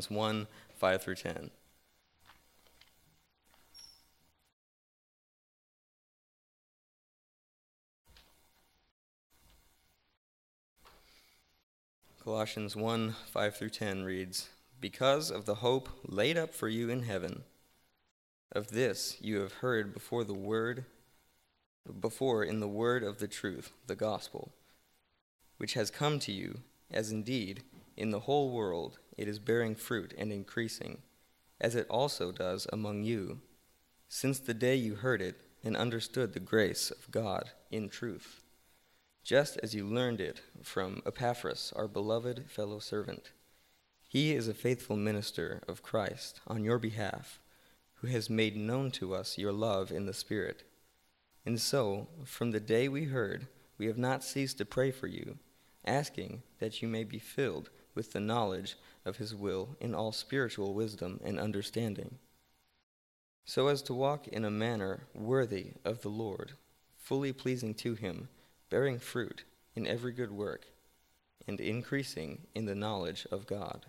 Colossians 1 5 through 10. Colossians 1 5 through 10 reads, Because of the hope laid up for you in heaven, of this you have heard before the word before in the word of the truth, the gospel, which has come to you, as indeed in the whole world it is bearing fruit and increasing, as it also does among you, since the day you heard it and understood the grace of God in truth just as you learned it from Epaphras, our beloved fellow servant. He is a faithful minister of Christ on your behalf, who has made known to us your love in the Spirit. And so, from the day we heard, we have not ceased to pray for you, asking that you may be filled with the knowledge of his will in all spiritual wisdom and understanding, so as to walk in a manner worthy of the Lord, fully pleasing to him bearing fruit in every good work, and increasing in the knowledge of God.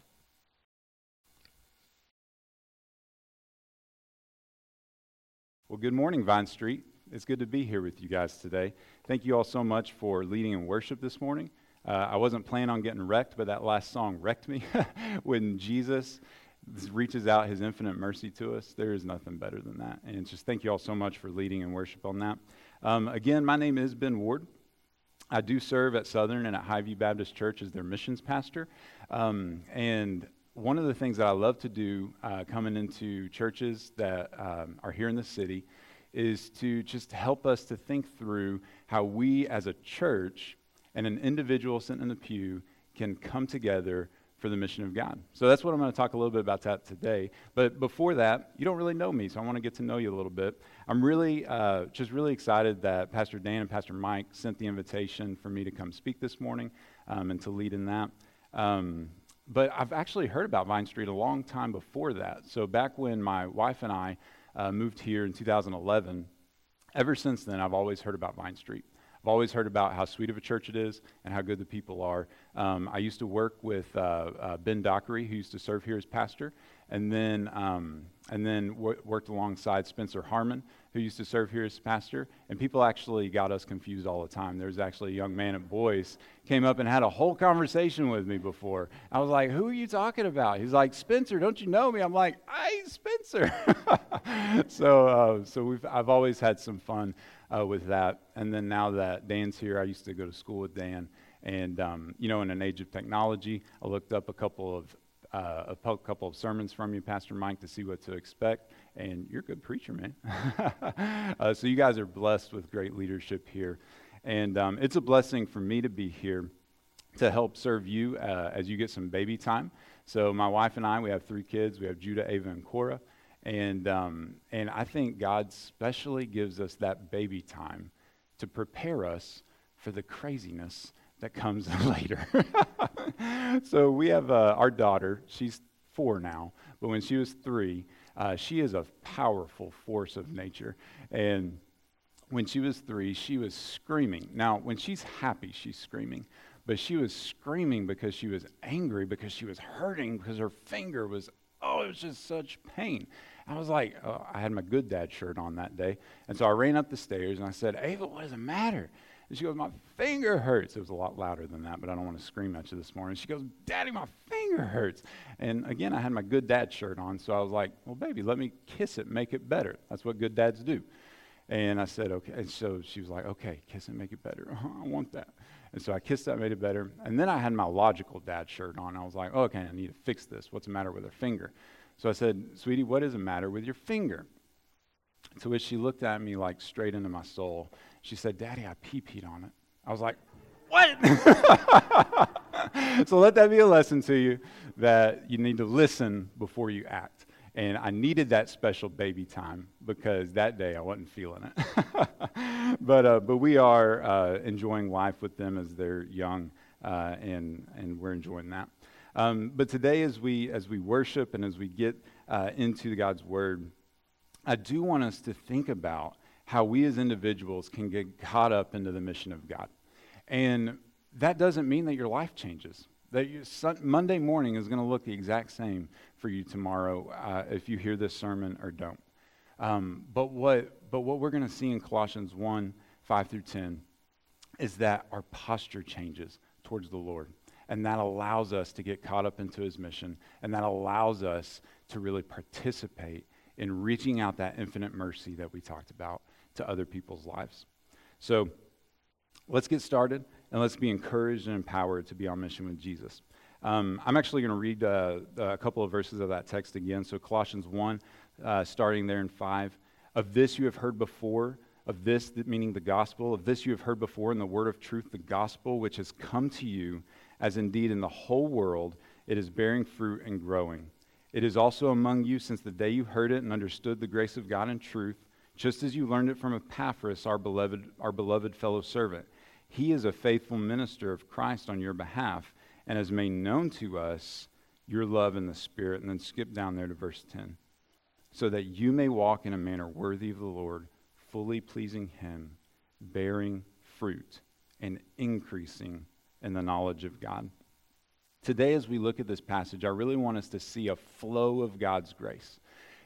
Well, good morning, Vine Street. It's good to be here with you guys today. Thank you all so much for leading in worship this morning. Uh, I wasn't planning on getting wrecked, but that last song wrecked me. when Jesus reaches out his infinite mercy to us, there is nothing better than that. And just thank you all so much for leading in worship on that. Um, again, my name is Ben Ward. I do serve at Southern and at Highview Baptist Church as their missions pastor. Um, and one of the things that I love to do uh, coming into churches that um, are here in the city is to just help us to think through how we as a church and an individual sitting in the pew can come together for the mission of God. So that's what I'm going to talk a little bit about that today. But before that, you don't really know me, so I want to get to know you a little bit. I'm really uh, just really excited that Pastor Dan and Pastor Mike sent the invitation for me to come speak this morning um, and to lead in that. Um, but I've actually heard about Vine Street a long time before that. So back when my wife and I uh, moved here in 2011, ever since then, I've always heard about Vine Street. I've always heard about how sweet of a church it is and how good the people are. Um, I used to work with uh, uh, Ben Dockery, who used to serve here as pastor, and then um, and then w- worked alongside Spencer Harmon, who used to serve here as pastor. And people actually got us confused all the time. There was actually a young man at Boyce came up and had a whole conversation with me before. I was like, "Who are you talking about?" He's like, "Spencer, don't you know me?" I'm like, "I Spencer." so uh, so we've I've always had some fun uh, with that. And then now that Dan's here, I used to go to school with Dan. And, um, you know, in an age of technology, I looked up a couple of uh, a couple of sermons from you, Pastor Mike, to see what to expect. And you're a good preacher, man. uh, so you guys are blessed with great leadership here. And um, it's a blessing for me to be here to help serve you uh, as you get some baby time. So my wife and I, we have three kids. We have Judah, Ava, and Cora. And, um, and I think God specially gives us that baby time to prepare us for the craziness that comes later. so we have uh, our daughter. She's four now, but when she was three, uh, she is a powerful force of nature. And when she was three, she was screaming. Now, when she's happy, she's screaming. But she was screaming because she was angry, because she was hurting, because her finger was, oh, it was just such pain. I was like, oh, I had my good dad shirt on that day. And so I ran up the stairs and I said, Ava, what does it matter? And she goes, My finger hurts. It was a lot louder than that, but I don't want to scream at you this morning. She goes, Daddy, my finger hurts. And again, I had my good dad shirt on. So I was like, Well, baby, let me kiss it, make it better. That's what good dads do. And I said, Okay. And so she was like, Okay, kiss it, make it better. Uh-huh, I want that. And so I kissed that, made it better. And then I had my logical dad shirt on. I was like, oh, Okay, I need to fix this. What's the matter with her finger? So I said, Sweetie, what is the matter with your finger? To which she looked at me like straight into my soul. She said, Daddy, I pee peed on it. I was like, What? so let that be a lesson to you that you need to listen before you act. And I needed that special baby time because that day I wasn't feeling it. but, uh, but we are uh, enjoying life with them as they're young, uh, and, and we're enjoying that. Um, but today, as we, as we worship and as we get uh, into God's Word, I do want us to think about how we as individuals can get caught up into the mission of God. And that doesn't mean that your life changes. That Monday morning is going to look the exact same for you tomorrow uh, if you hear this sermon or don't. Um, but, what, but what we're going to see in Colossians 1 5 through 10 is that our posture changes towards the Lord. And that allows us to get caught up into his mission. And that allows us to really participate in reaching out that infinite mercy that we talked about to other people's lives. So let's get started and let's be encouraged and empowered to be on mission with Jesus. Um, I'm actually going to read uh, a couple of verses of that text again. So, Colossians 1, uh, starting there in 5. Of this you have heard before, of this, meaning the gospel, of this you have heard before in the word of truth, the gospel, which has come to you, as indeed in the whole world it is bearing fruit and growing. It is also among you since the day you heard it and understood the grace of God in truth, just as you learned it from Epaphras, our beloved, our beloved fellow servant. He is a faithful minister of Christ on your behalf and has made known to us your love in the Spirit. And then skip down there to verse 10. So that you may walk in a manner worthy of the Lord, fully pleasing Him, bearing fruit, and increasing in the knowledge of God. Today, as we look at this passage, I really want us to see a flow of God's grace.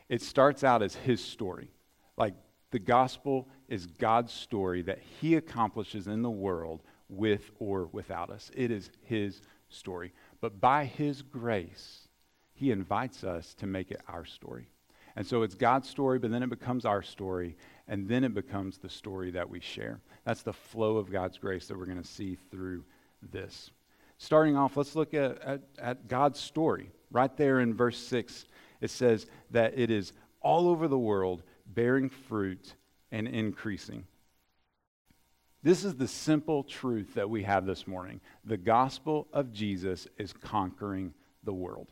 It starts out as His story. Like the gospel is God's story that He accomplishes in the world with or without us. It is His story. But by His grace, He invites us to make it our story. And so it's God's story, but then it becomes our story, and then it becomes the story that we share. That's the flow of God's grace that we're going to see through this. Starting off, let's look at, at, at, God's story. Right there in verse 6, it says that it is all over the world, bearing fruit and increasing. This is the simple truth that we have this morning. The gospel of Jesus is conquering the world.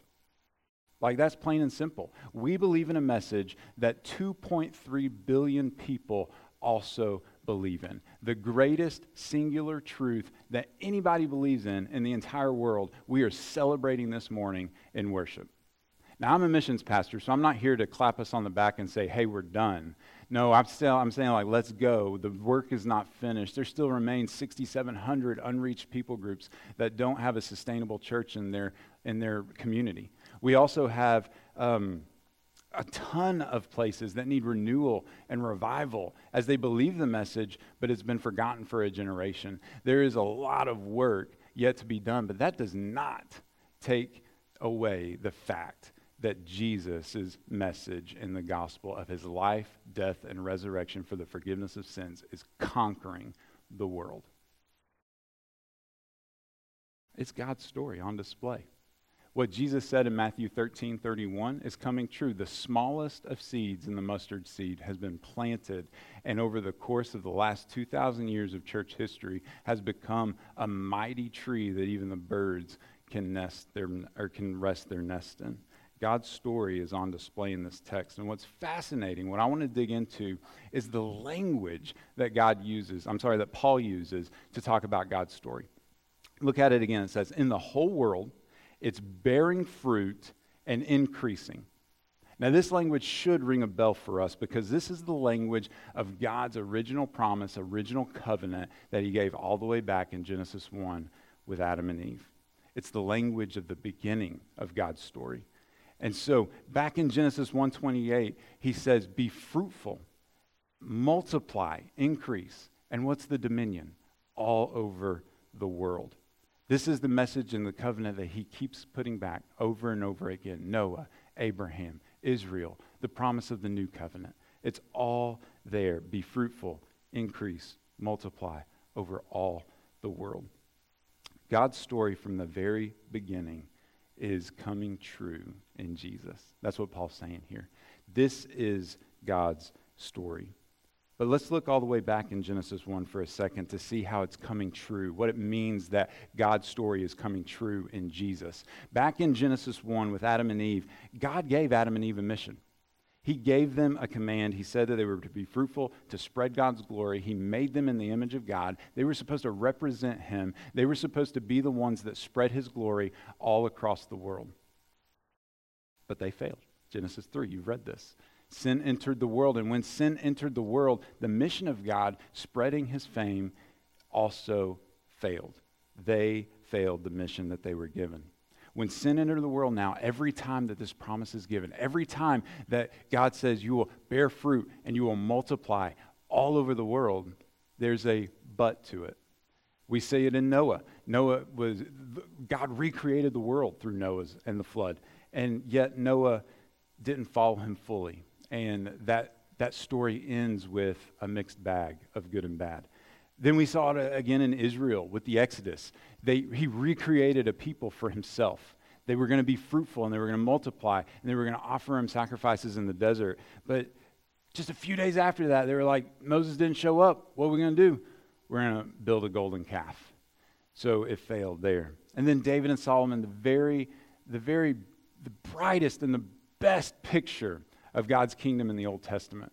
Like, that's plain and simple. We believe in a message that 2.3 billion people also believe in. The greatest singular truth that anybody believes in in the entire world, we are celebrating this morning in worship. Now, I'm a missions pastor, so I'm not here to clap us on the back and say, hey, we're done. No, I'm, still, I'm saying, like, let's go. The work is not finished. There still remain 6,700 unreached people groups that don't have a sustainable church in their, in their community. We also have um, a ton of places that need renewal and revival as they believe the message, but it's been forgotten for a generation. There is a lot of work yet to be done, but that does not take away the fact that Jesus' message in the gospel of his life, death, and resurrection for the forgiveness of sins is conquering the world. It's God's story on display. What Jesus said in Matthew 13 31 is coming true. The smallest of seeds in the mustard seed has been planted, and over the course of the last 2,000 years of church history, has become a mighty tree that even the birds can, nest their, or can rest their nest in. God's story is on display in this text. And what's fascinating, what I want to dig into, is the language that God uses, I'm sorry, that Paul uses to talk about God's story. Look at it again. It says, In the whole world, it's bearing fruit and increasing. Now, this language should ring a bell for us because this is the language of God's original promise, original covenant that He gave all the way back in Genesis 1 with Adam and Eve. It's the language of the beginning of God's story. And so, back in Genesis 1:28, he says, "Be fruitful, multiply, increase." And what's the dominion? All over the world. This is the message in the covenant that he keeps putting back over and over again Noah, Abraham, Israel, the promise of the new covenant. It's all there. Be fruitful, increase, multiply over all the world. God's story from the very beginning is coming true in Jesus. That's what Paul's saying here. This is God's story. But let's look all the way back in Genesis 1 for a second to see how it's coming true, what it means that God's story is coming true in Jesus. Back in Genesis 1 with Adam and Eve, God gave Adam and Eve a mission. He gave them a command. He said that they were to be fruitful, to spread God's glory. He made them in the image of God. They were supposed to represent Him. They were supposed to be the ones that spread His glory all across the world. But they failed. Genesis 3, you've read this. Sin entered the world. And when sin entered the world, the mission of God, spreading his fame, also failed. They failed the mission that they were given. When sin entered the world now, every time that this promise is given, every time that God says you will bear fruit and you will multiply all over the world, there's a but to it. We see it in Noah. Noah was, God recreated the world through Noah's and the flood. And yet Noah didn't follow him fully. And that, that story ends with a mixed bag of good and bad. Then we saw it again in Israel with the Exodus. They, he recreated a people for himself. They were going to be fruitful and they were going to multiply and they were going to offer him sacrifices in the desert. But just a few days after that, they were like, Moses didn't show up. What are we going to do? We're going to build a golden calf. So it failed there. And then David and Solomon, the very, the very, the brightest and the best picture of God's kingdom in the Old Testament.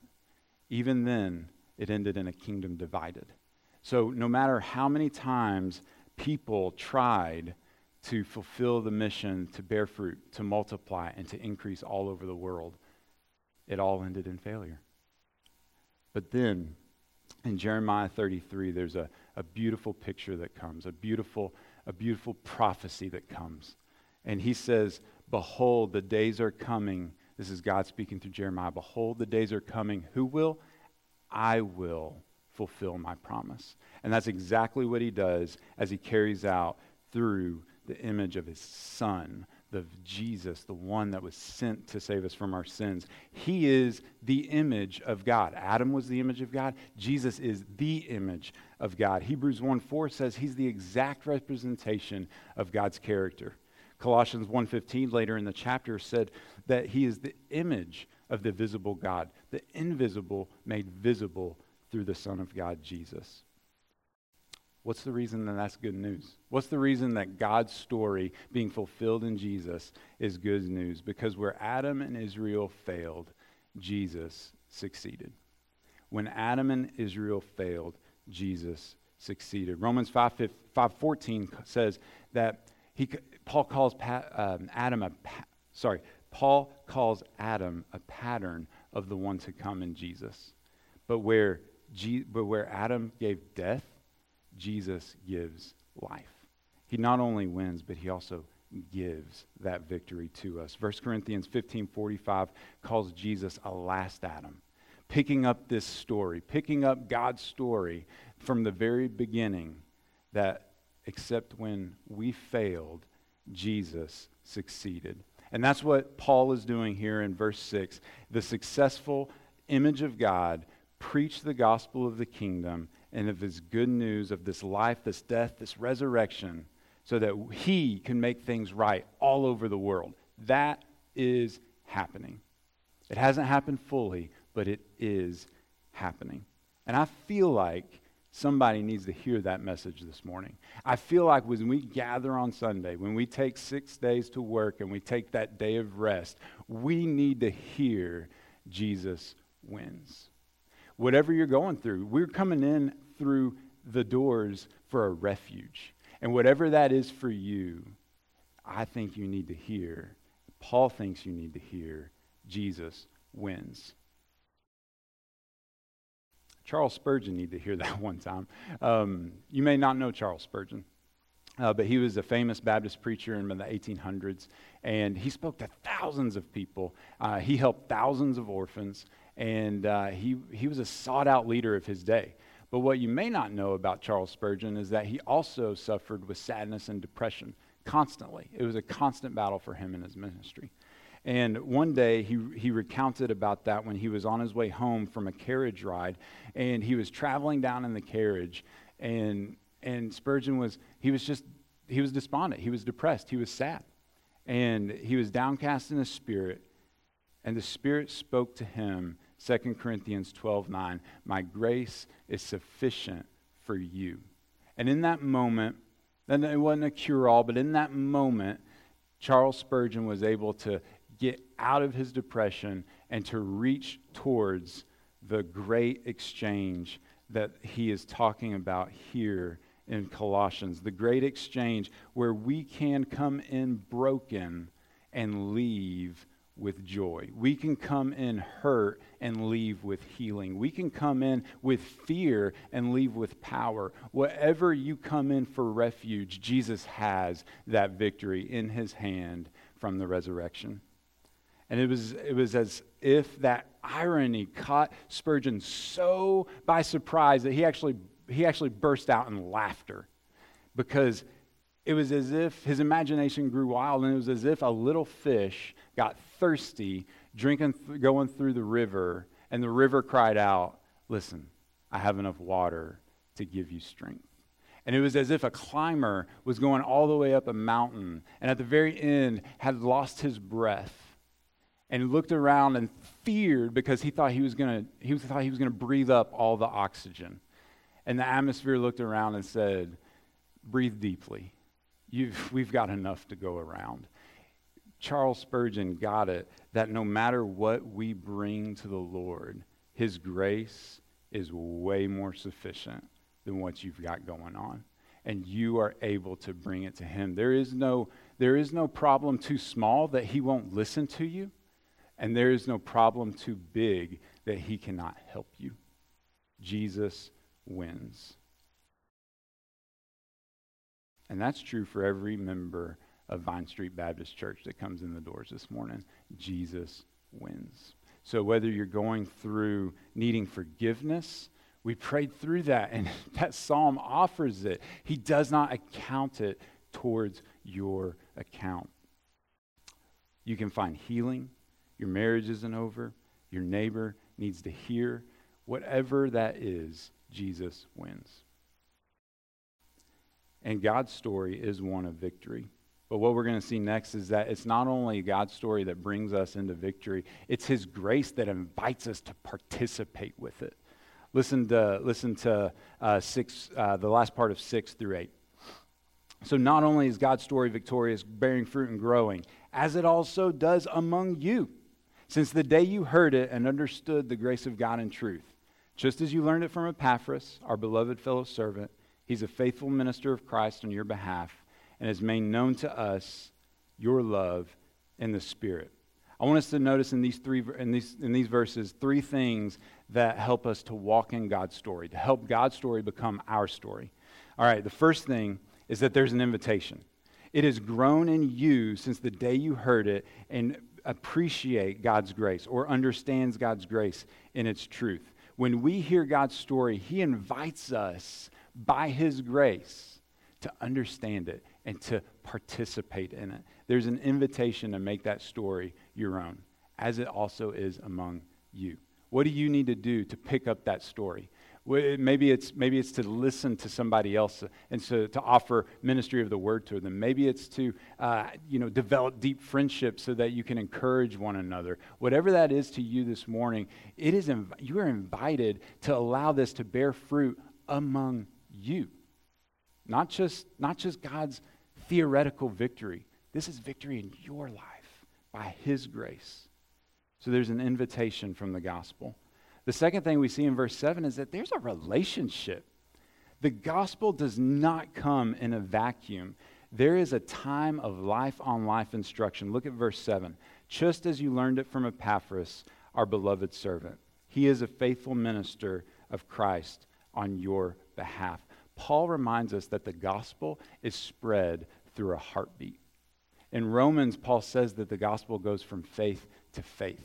Even then, it ended in a kingdom divided. So, no matter how many times people tried to fulfill the mission to bear fruit, to multiply, and to increase all over the world, it all ended in failure. But then, in Jeremiah 33, there's a, a beautiful picture that comes, a beautiful, a beautiful prophecy that comes. And he says, Behold, the days are coming. This is God speaking through Jeremiah. Behold, the days are coming. Who will? I will fulfill my promise. And that's exactly what he does as he carries out through the image of his son, the Jesus, the one that was sent to save us from our sins. He is the image of God. Adam was the image of God. Jesus is the image of God. Hebrews 1 4 says he's the exact representation of God's character. Colossians 1:15 later in the chapter said that he is the image of the visible God, the invisible made visible through the Son of God, Jesus. What's the reason that that's good news? What's the reason that God's story being fulfilled in Jesus is good news? Because where Adam and Israel failed, Jesus succeeded. When Adam and Israel failed, Jesus succeeded. Romans 5, 5 14 says that he, Paul calls um, Adam a, sorry, Paul calls Adam a pattern of the one to come in Jesus. But where Je- but where Adam gave death, Jesus gives life. He not only wins, but he also gives that victory to us. 1 Corinthians 15:45 calls Jesus a last Adam. Picking up this story, picking up God's story from the very beginning, that except when we failed, Jesus succeeded. And that's what Paul is doing here in verse 6. The successful image of God preach the gospel of the kingdom and of his good news of this life, this death, this resurrection, so that he can make things right all over the world. That is happening. It hasn't happened fully, but it is happening. And I feel like somebody needs to hear that message this morning. I feel like when we gather on Sunday, when we take six days to work and we take that day of rest, we need to hear Jesus wins whatever you're going through. We're coming in through the doors for a refuge. And whatever that is for you, I think you need to hear. Paul thinks you need to hear Jesus wins. Charles Spurgeon need to hear that one time. Um, you may not know Charles Spurgeon, uh, but he was a famous Baptist preacher in the 1800s, and he spoke to thousands of people. Uh, he helped thousands of orphans, and uh, he, he was a sought out leader of his day. But what you may not know about Charles Spurgeon is that he also suffered with sadness and depression constantly. It was a constant battle for him in his ministry. And one day he, he recounted about that when he was on his way home from a carriage ride, and he was traveling down in the carriage, and, and Spurgeon was, he was just, he was despondent. He was depressed. He was sad. And he was downcast in his spirit, and the Spirit spoke to him 2 Corinthians 12 9, my grace is sufficient for you. And in that moment, and it wasn't a cure all, but in that moment, Charles Spurgeon was able to get out of his depression and to reach towards the great exchange that he is talking about here in Colossians. The great exchange where we can come in broken and leave with joy. We can come in hurt and leave with healing. We can come in with fear and leave with power. Whatever you come in for refuge, Jesus has that victory in his hand from the resurrection. And it was, it was as if that irony caught Spurgeon so by surprise that he actually, he actually burst out in laughter. Because it was as if his imagination grew wild and it was as if a little fish got thirsty drinking th- going through the river and the river cried out listen i have enough water to give you strength. And it was as if a climber was going all the way up a mountain and at the very end had lost his breath and looked around and feared because he thought he was going to he thought he was going to breathe up all the oxygen and the atmosphere looked around and said breathe deeply You've, we've got enough to go around. Charles Spurgeon got it that no matter what we bring to the Lord, His grace is way more sufficient than what you've got going on. And you are able to bring it to Him. There is no, there is no problem too small that He won't listen to you, and there is no problem too big that He cannot help you. Jesus wins. And that's true for every member of Vine Street Baptist Church that comes in the doors this morning. Jesus wins. So whether you're going through needing forgiveness, we prayed through that, and that psalm offers it. He does not account it towards your account. You can find healing. Your marriage isn't over. Your neighbor needs to hear. Whatever that is, Jesus wins. And God's story is one of victory. But what we're going to see next is that it's not only God's story that brings us into victory, it's His grace that invites us to participate with it. Listen to, listen to uh, six, uh, the last part of 6 through 8. So, not only is God's story victorious, bearing fruit and growing, as it also does among you, since the day you heard it and understood the grace of God in truth, just as you learned it from Epaphras, our beloved fellow servant He's a faithful minister of Christ on your behalf and has made known to us your love in the Spirit. I want us to notice in these three in these in these verses three things that help us to walk in God's story, to help God's story become our story. All right, the first thing is that there's an invitation. It has grown in you since the day you heard it and appreciate God's grace or understands God's grace in its truth. When we hear God's story, he invites us by His grace to understand it and to participate in it. There's an invitation to make that story your own, as it also is among you. What do you need to do to pick up that story? Maybe it's, maybe it's to listen to somebody else and so to offer ministry of the word to them. Maybe it's to uh, you know, develop deep friendships so that you can encourage one another. Whatever that is to you this morning, it is inv- you are invited to allow this to bear fruit among you. Not just, not just God's theoretical victory. This is victory in your life by His grace. So there's an invitation from the gospel. The second thing we see in verse 7 is that there's a relationship. The gospel does not come in a vacuum. There is a time of life on life instruction. Look at verse 7. Just as you learned it from Epaphras, our beloved servant, he is a faithful minister of Christ on your behalf. Paul reminds us that the gospel is spread through a heartbeat. In Romans, Paul says that the gospel goes from faith to faith.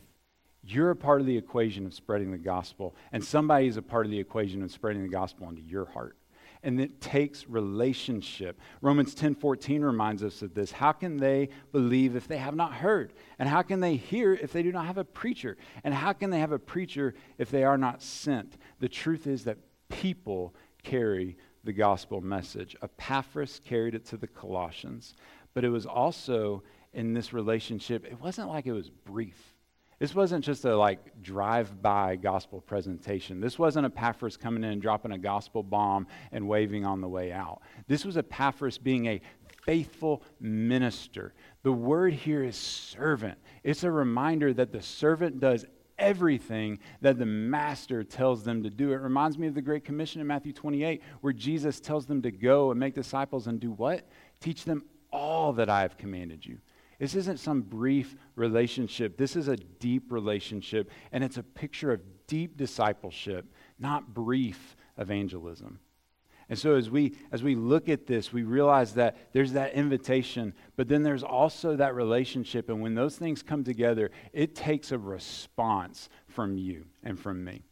You're a part of the equation of spreading the gospel, and somebody is a part of the equation of spreading the gospel into your heart. And it takes relationship. Romans 10:14 reminds us of this. How can they believe if they have not heard? And how can they hear if they do not have a preacher? And how can they have a preacher if they are not sent? The truth is that people carry the gospel message. Epaphras carried it to the Colossians, but it was also in this relationship, it wasn't like it was brief. This wasn't just a like drive-by gospel presentation. This wasn't Epaphras coming in and dropping a gospel bomb and waving on the way out. This was Epaphras being a faithful minister. The word here is servant. It's a reminder that the servant does everything that the master tells them to do. It reminds me of the Great Commission in Matthew 28, where Jesus tells them to go and make disciples and do what? Teach them all that I have commanded you. This isn't some brief relationship. This is a deep relationship, and it's a picture of deep discipleship, not brief evangelism. And so as we as we look at this, we realize that there's that invitation, but then there's also that relationship and when those things come together, it takes a response from you and from me.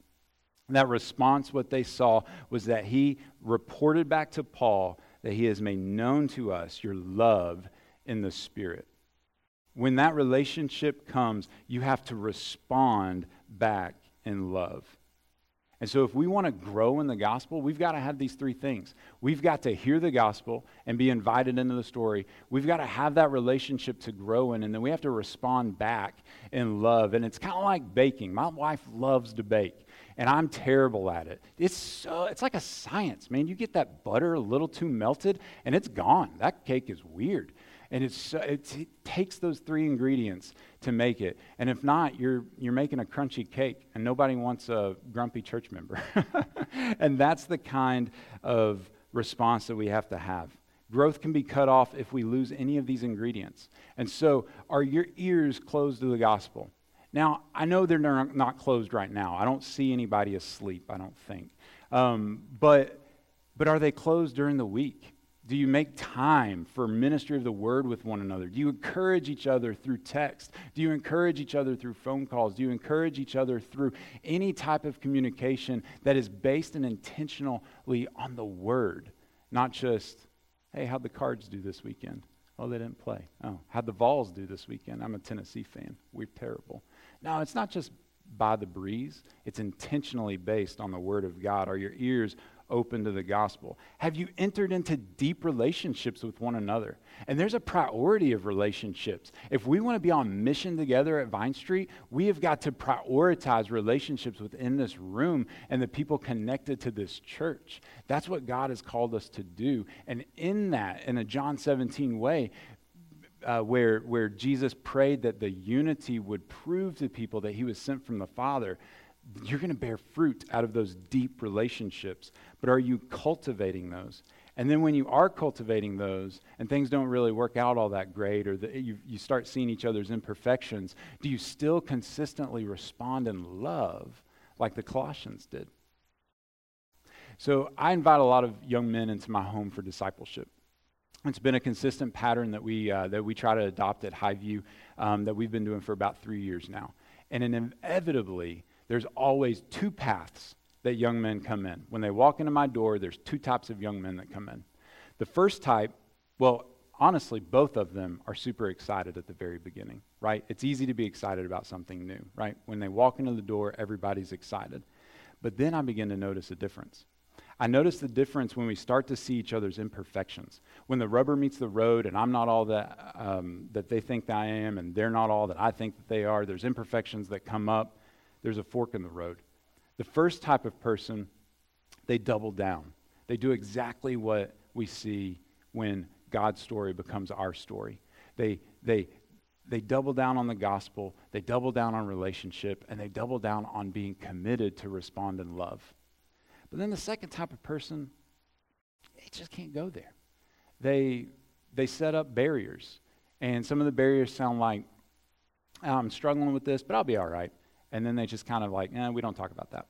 And that response what they saw was that he reported back to Paul that he has made known to us your love in the spirit. When that relationship comes, you have to respond back in love. And so, if we want to grow in the gospel, we've got to have these three things. We've got to hear the gospel and be invited into the story. We've got to have that relationship to grow in, and then we have to respond back in love. And it's kind of like baking. My wife loves to bake, and I'm terrible at it. It's, so, it's like a science, man. You get that butter a little too melted, and it's gone. That cake is weird. And it's, it takes those three ingredients to make it. And if not, you're, you're making a crunchy cake, and nobody wants a grumpy church member. and that's the kind of response that we have to have. Growth can be cut off if we lose any of these ingredients. And so, are your ears closed to the gospel? Now, I know they're not closed right now. I don't see anybody asleep, I don't think. Um, but, but are they closed during the week? Do you make time for ministry of the word with one another? Do you encourage each other through text? Do you encourage each other through phone calls? Do you encourage each other through any type of communication that is based and intentionally on the word, not just, hey, how'd the cards do this weekend? Oh, they didn't play. Oh, how'd the Vols do this weekend? I'm a Tennessee fan. We're terrible. No, it's not just by the breeze, it's intentionally based on the word of God. Are your ears open to the gospel? Have you entered into deep relationships with one another? And there's a priority of relationships. If we want to be on mission together at Vine Street, we have got to prioritize relationships within this room and the people connected to this church. That's what God has called us to do. And in that, in a John 17 way, uh, where, where Jesus prayed that the unity would prove to people that he was sent from the Father, you're going to bear fruit out of those deep relationships. But are you cultivating those? And then when you are cultivating those and things don't really work out all that great or the, you, you start seeing each other's imperfections, do you still consistently respond in love like the Colossians did? So I invite a lot of young men into my home for discipleship. It's been a consistent pattern that we, uh, that we try to adopt at Highview um, that we've been doing for about three years now. And inevitably, there's always two paths that young men come in. When they walk into my door, there's two types of young men that come in. The first type, well, honestly, both of them are super excited at the very beginning, right? It's easy to be excited about something new, right? When they walk into the door, everybody's excited. But then I begin to notice a difference. I notice the difference when we start to see each other's imperfections. When the rubber meets the road and I'm not all that, um, that they think that I am and they're not all that I think that they are, there's imperfections that come up there's a fork in the road. The first type of person, they double down. They do exactly what we see when God's story becomes our story. They, they, they double down on the gospel, they double down on relationship, and they double down on being committed to respond in love. But then the second type of person, they just can't go there. They, they set up barriers. And some of the barriers sound like, oh, I'm struggling with this, but I'll be all right and then they just kind of like, eh, we don't talk about that.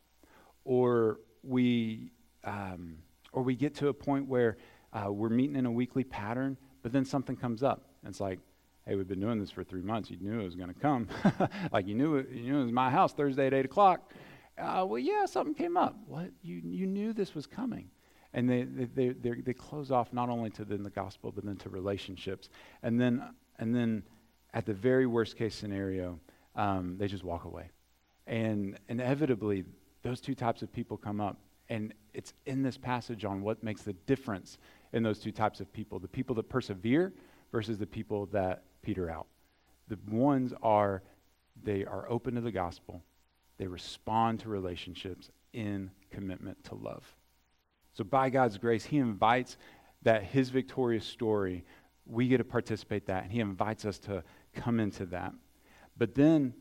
Or we, um, or we get to a point where uh, we're meeting in a weekly pattern, but then something comes up. And it's like, hey, we've been doing this for three months. You knew it was going to come. like you knew it, you knew it was my house Thursday at 8 o'clock. Uh, well, yeah, something came up. What? You, you knew this was coming. And they, they, they, they close off not only to the, the gospel, but then to relationships. And then, and then at the very worst case scenario, um, they just walk away. And inevitably, those two types of people come up. And it's in this passage on what makes the difference in those two types of people the people that persevere versus the people that peter out. The ones are, they are open to the gospel, they respond to relationships in commitment to love. So, by God's grace, He invites that His victorious story, we get to participate that, and He invites us to come into that. But then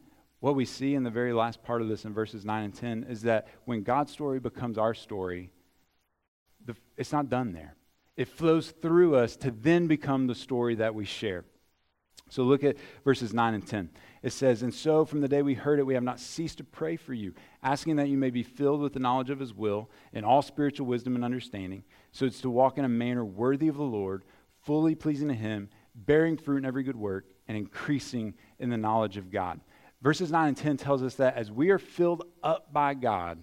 what we see in the very last part of this in verses 9 and 10 is that when God's story becomes our story, the, it's not done there. It flows through us to then become the story that we share. So look at verses 9 and 10. It says, And so from the day we heard it, we have not ceased to pray for you, asking that you may be filled with the knowledge of his will and all spiritual wisdom and understanding, so as to walk in a manner worthy of the Lord, fully pleasing to him, bearing fruit in every good work, and increasing in the knowledge of God. Verses 9 and 10 tells us that as we are filled up by God,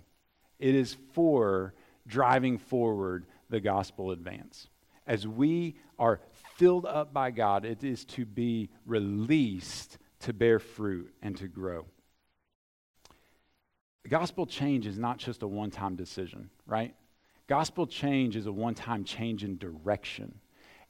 it is for driving forward the gospel advance. As we are filled up by God, it is to be released to bear fruit and to grow. Gospel change is not just a one time decision, right? Gospel change is a one time change in direction.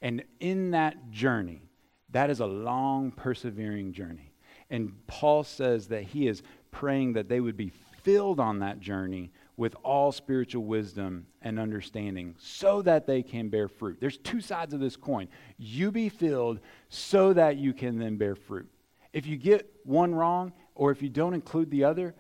And in that journey, that is a long, persevering journey. And Paul says that he is praying that they would be filled on that journey with all spiritual wisdom and understanding so that they can bear fruit. There's two sides of this coin. You be filled so that you can then bear fruit. If you get one wrong or if you don't include the other,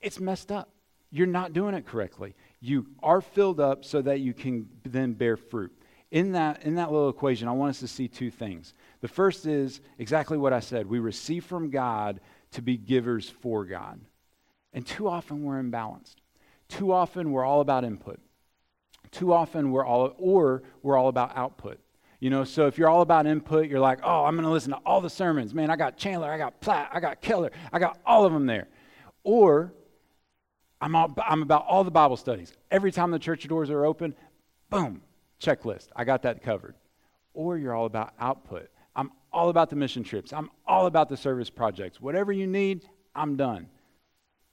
it's messed up. You're not doing it correctly. You are filled up so that you can then bear fruit. In that, in that little equation, I want us to see two things. The first is exactly what I said we receive from God to be givers for God. And too often we're imbalanced. Too often we're all about input. Too often we're all, or we're all about output. You know, so if you're all about input, you're like, oh, I'm going to listen to all the sermons. Man, I got Chandler, I got Platt, I got Keller, I got all of them there. Or I'm, all, I'm about all the Bible studies. Every time the church doors are open, boom, checklist. I got that covered. Or you're all about output. I'm all about the mission trips. I'm all about the service projects. Whatever you need, I'm done.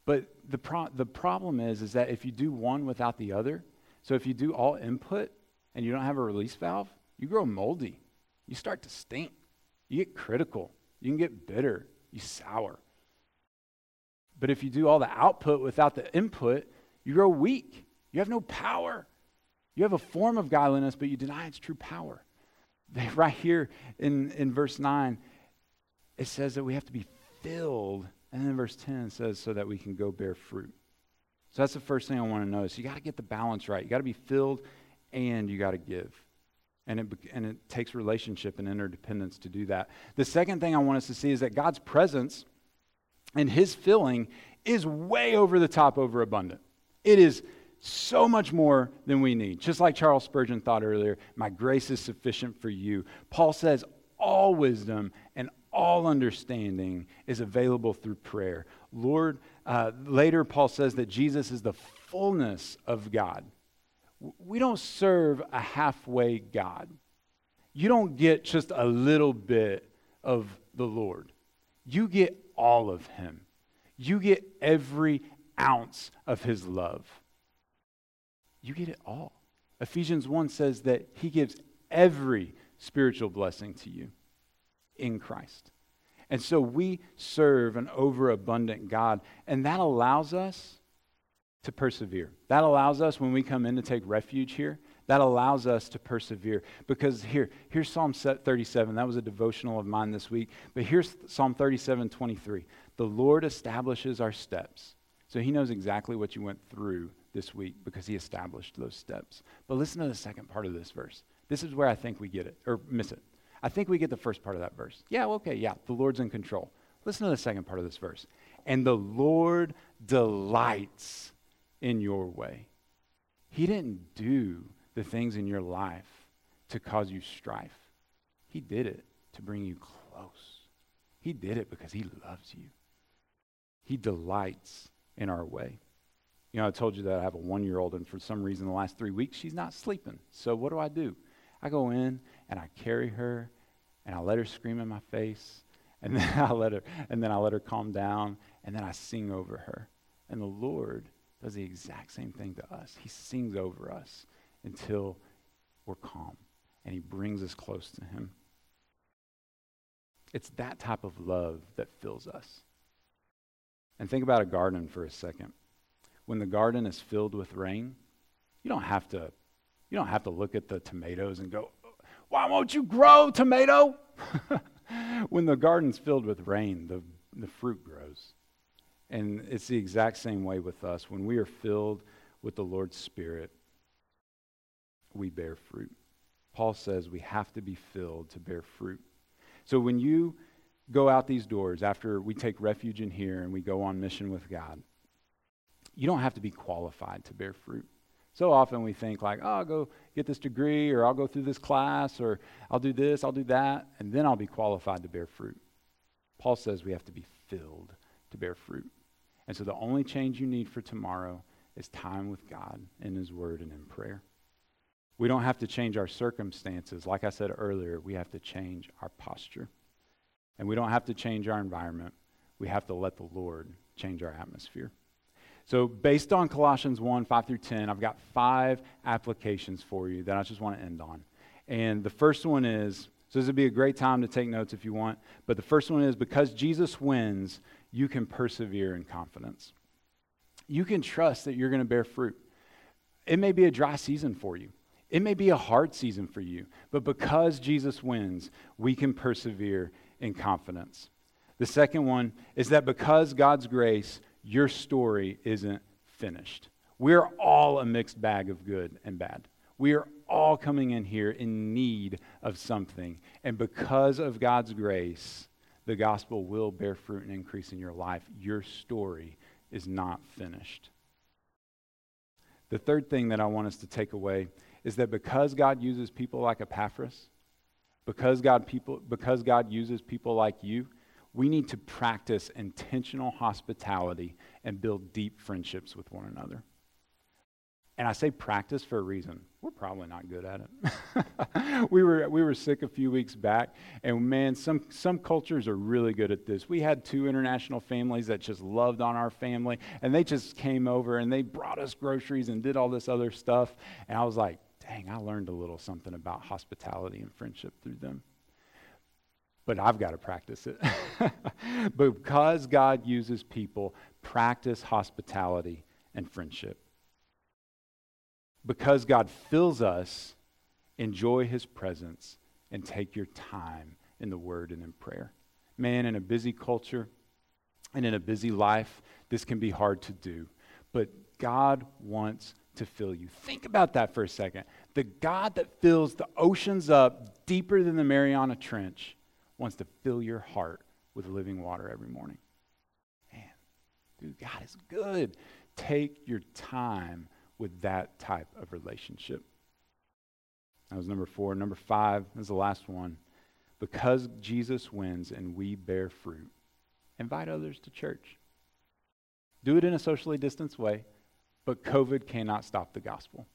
But the, pro- the problem is, is that if you do one without the other, so if you do all input and you don't have a release valve, you grow moldy. You start to stink. You get critical. You can get bitter. You sour. But if you do all the output without the input, you grow weak. You have no power. You have a form of godliness, but you deny its true power. Right here in, in verse 9, it says that we have to be filled and then verse 10 says, so that we can go bear fruit. So that's the first thing I want to notice. You got to get the balance right. You got to be filled and you got to give. And it, and it takes relationship and interdependence to do that. The second thing I want us to see is that God's presence and his filling is way over the top, over abundant. It is so much more than we need. Just like Charles Spurgeon thought earlier, my grace is sufficient for you. Paul says all wisdom and all understanding is available through prayer. Lord, uh, later Paul says that Jesus is the fullness of God. We don't serve a halfway God. You don't get just a little bit of the Lord, you get all of Him. You get every ounce of His love. You get it all. Ephesians 1 says that He gives every spiritual blessing to you in Christ. And so we serve an overabundant God, and that allows us to persevere. That allows us, when we come in to take refuge here, that allows us to persevere. Because here, here's Psalm 37. That was a devotional of mine this week. But here's Psalm 37 23. The Lord establishes our steps. So he knows exactly what you went through this week because he established those steps. But listen to the second part of this verse. This is where I think we get it, or miss it. I think we get the first part of that verse. Yeah, okay, yeah, the Lord's in control. Listen to the second part of this verse. And the Lord delights in your way. He didn't do the things in your life to cause you strife, He did it to bring you close. He did it because He loves you. He delights in our way. You know, I told you that I have a one year old, and for some reason, the last three weeks, she's not sleeping. So, what do I do? I go in and I carry her and I let her scream in my face and then I let her and then I let her calm down and then I sing over her. And the Lord does the exact same thing to us. He sings over us until we're calm and he brings us close to him. It's that type of love that fills us. And think about a garden for a second. When the garden is filled with rain, you don't have to you don't have to look at the tomatoes and go, why won't you grow, tomato? when the garden's filled with rain, the, the fruit grows. And it's the exact same way with us. When we are filled with the Lord's Spirit, we bear fruit. Paul says we have to be filled to bear fruit. So when you go out these doors, after we take refuge in here and we go on mission with God, you don't have to be qualified to bear fruit. So often we think like, oh, I'll go get this degree or I'll go through this class or I'll do this, I'll do that, and then I'll be qualified to bear fruit. Paul says we have to be filled to bear fruit. And so the only change you need for tomorrow is time with God in His Word and in prayer. We don't have to change our circumstances. Like I said earlier, we have to change our posture. And we don't have to change our environment. We have to let the Lord change our atmosphere. So, based on Colossians 1 5 through 10, I've got five applications for you that I just want to end on. And the first one is so, this would be a great time to take notes if you want. But the first one is because Jesus wins, you can persevere in confidence. You can trust that you're going to bear fruit. It may be a dry season for you. It may be a hard season for you, but because Jesus wins, we can persevere in confidence. The second one is that because God's grace, your story isn't finished. We're all a mixed bag of good and bad. We are all coming in here in need of something. And because of God's grace, the gospel will bear fruit and increase in your life. Your story is not finished. The third thing that I want us to take away is that because God uses people like Epaphras, because God, people, because God uses people like you, we need to practice intentional hospitality and build deep friendships with one another. And I say practice for a reason. We're probably not good at it. we, were, we were sick a few weeks back, and man, some, some cultures are really good at this. We had two international families that just loved on our family, and they just came over and they brought us groceries and did all this other stuff. And I was like, dang, I learned a little something about hospitality and friendship through them but I've got to practice it. because God uses people, practice hospitality and friendship. Because God fills us, enjoy his presence and take your time in the word and in prayer. Man, in a busy culture and in a busy life, this can be hard to do. But God wants to fill you. Think about that for a second. The God that fills the oceans up deeper than the Mariana Trench wants to fill your heart with living water every morning. Man, dude, God is good. Take your time with that type of relationship. That was number four. Number five is the last one. Because Jesus wins and we bear fruit, invite others to church. Do it in a socially distanced way, but COVID cannot stop the gospel.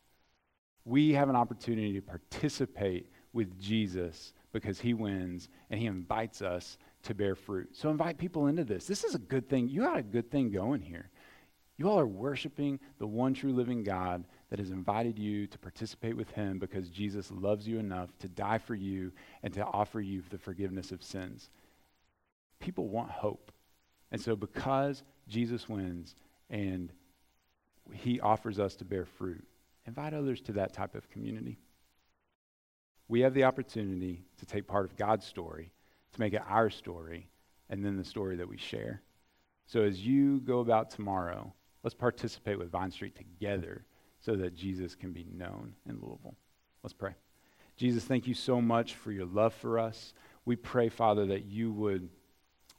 We have an opportunity to participate with Jesus because he wins and he invites us to bear fruit. So invite people into this. This is a good thing. You got a good thing going here. You all are worshiping the one true living God that has invited you to participate with him because Jesus loves you enough to die for you and to offer you the forgiveness of sins. People want hope. And so because Jesus wins and he offers us to bear fruit, invite others to that type of community we have the opportunity to take part of God's story, to make it our story, and then the story that we share. So as you go about tomorrow, let's participate with Vine Street together so that Jesus can be known in Louisville. Let's pray. Jesus, thank you so much for your love for us. We pray, Father, that you would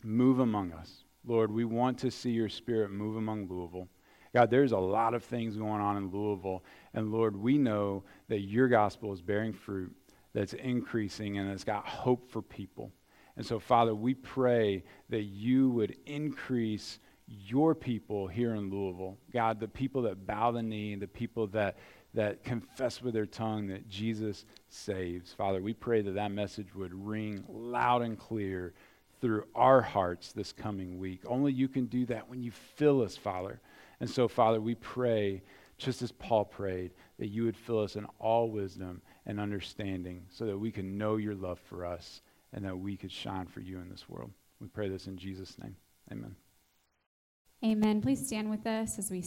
move among us. Lord, we want to see your spirit move among Louisville. God, there's a lot of things going on in Louisville. And Lord, we know that your gospel is bearing fruit that's increasing and it's got hope for people. And so, Father, we pray that you would increase your people here in Louisville. God, the people that bow the knee, the people that, that confess with their tongue that Jesus saves. Father, we pray that that message would ring loud and clear through our hearts this coming week. Only you can do that when you fill us, Father. And so, Father, we pray, just as Paul prayed, that you would fill us in all wisdom and understanding so that we can know your love for us and that we could shine for you in this world. We pray this in Jesus' name. Amen. Amen. Please stand with us as we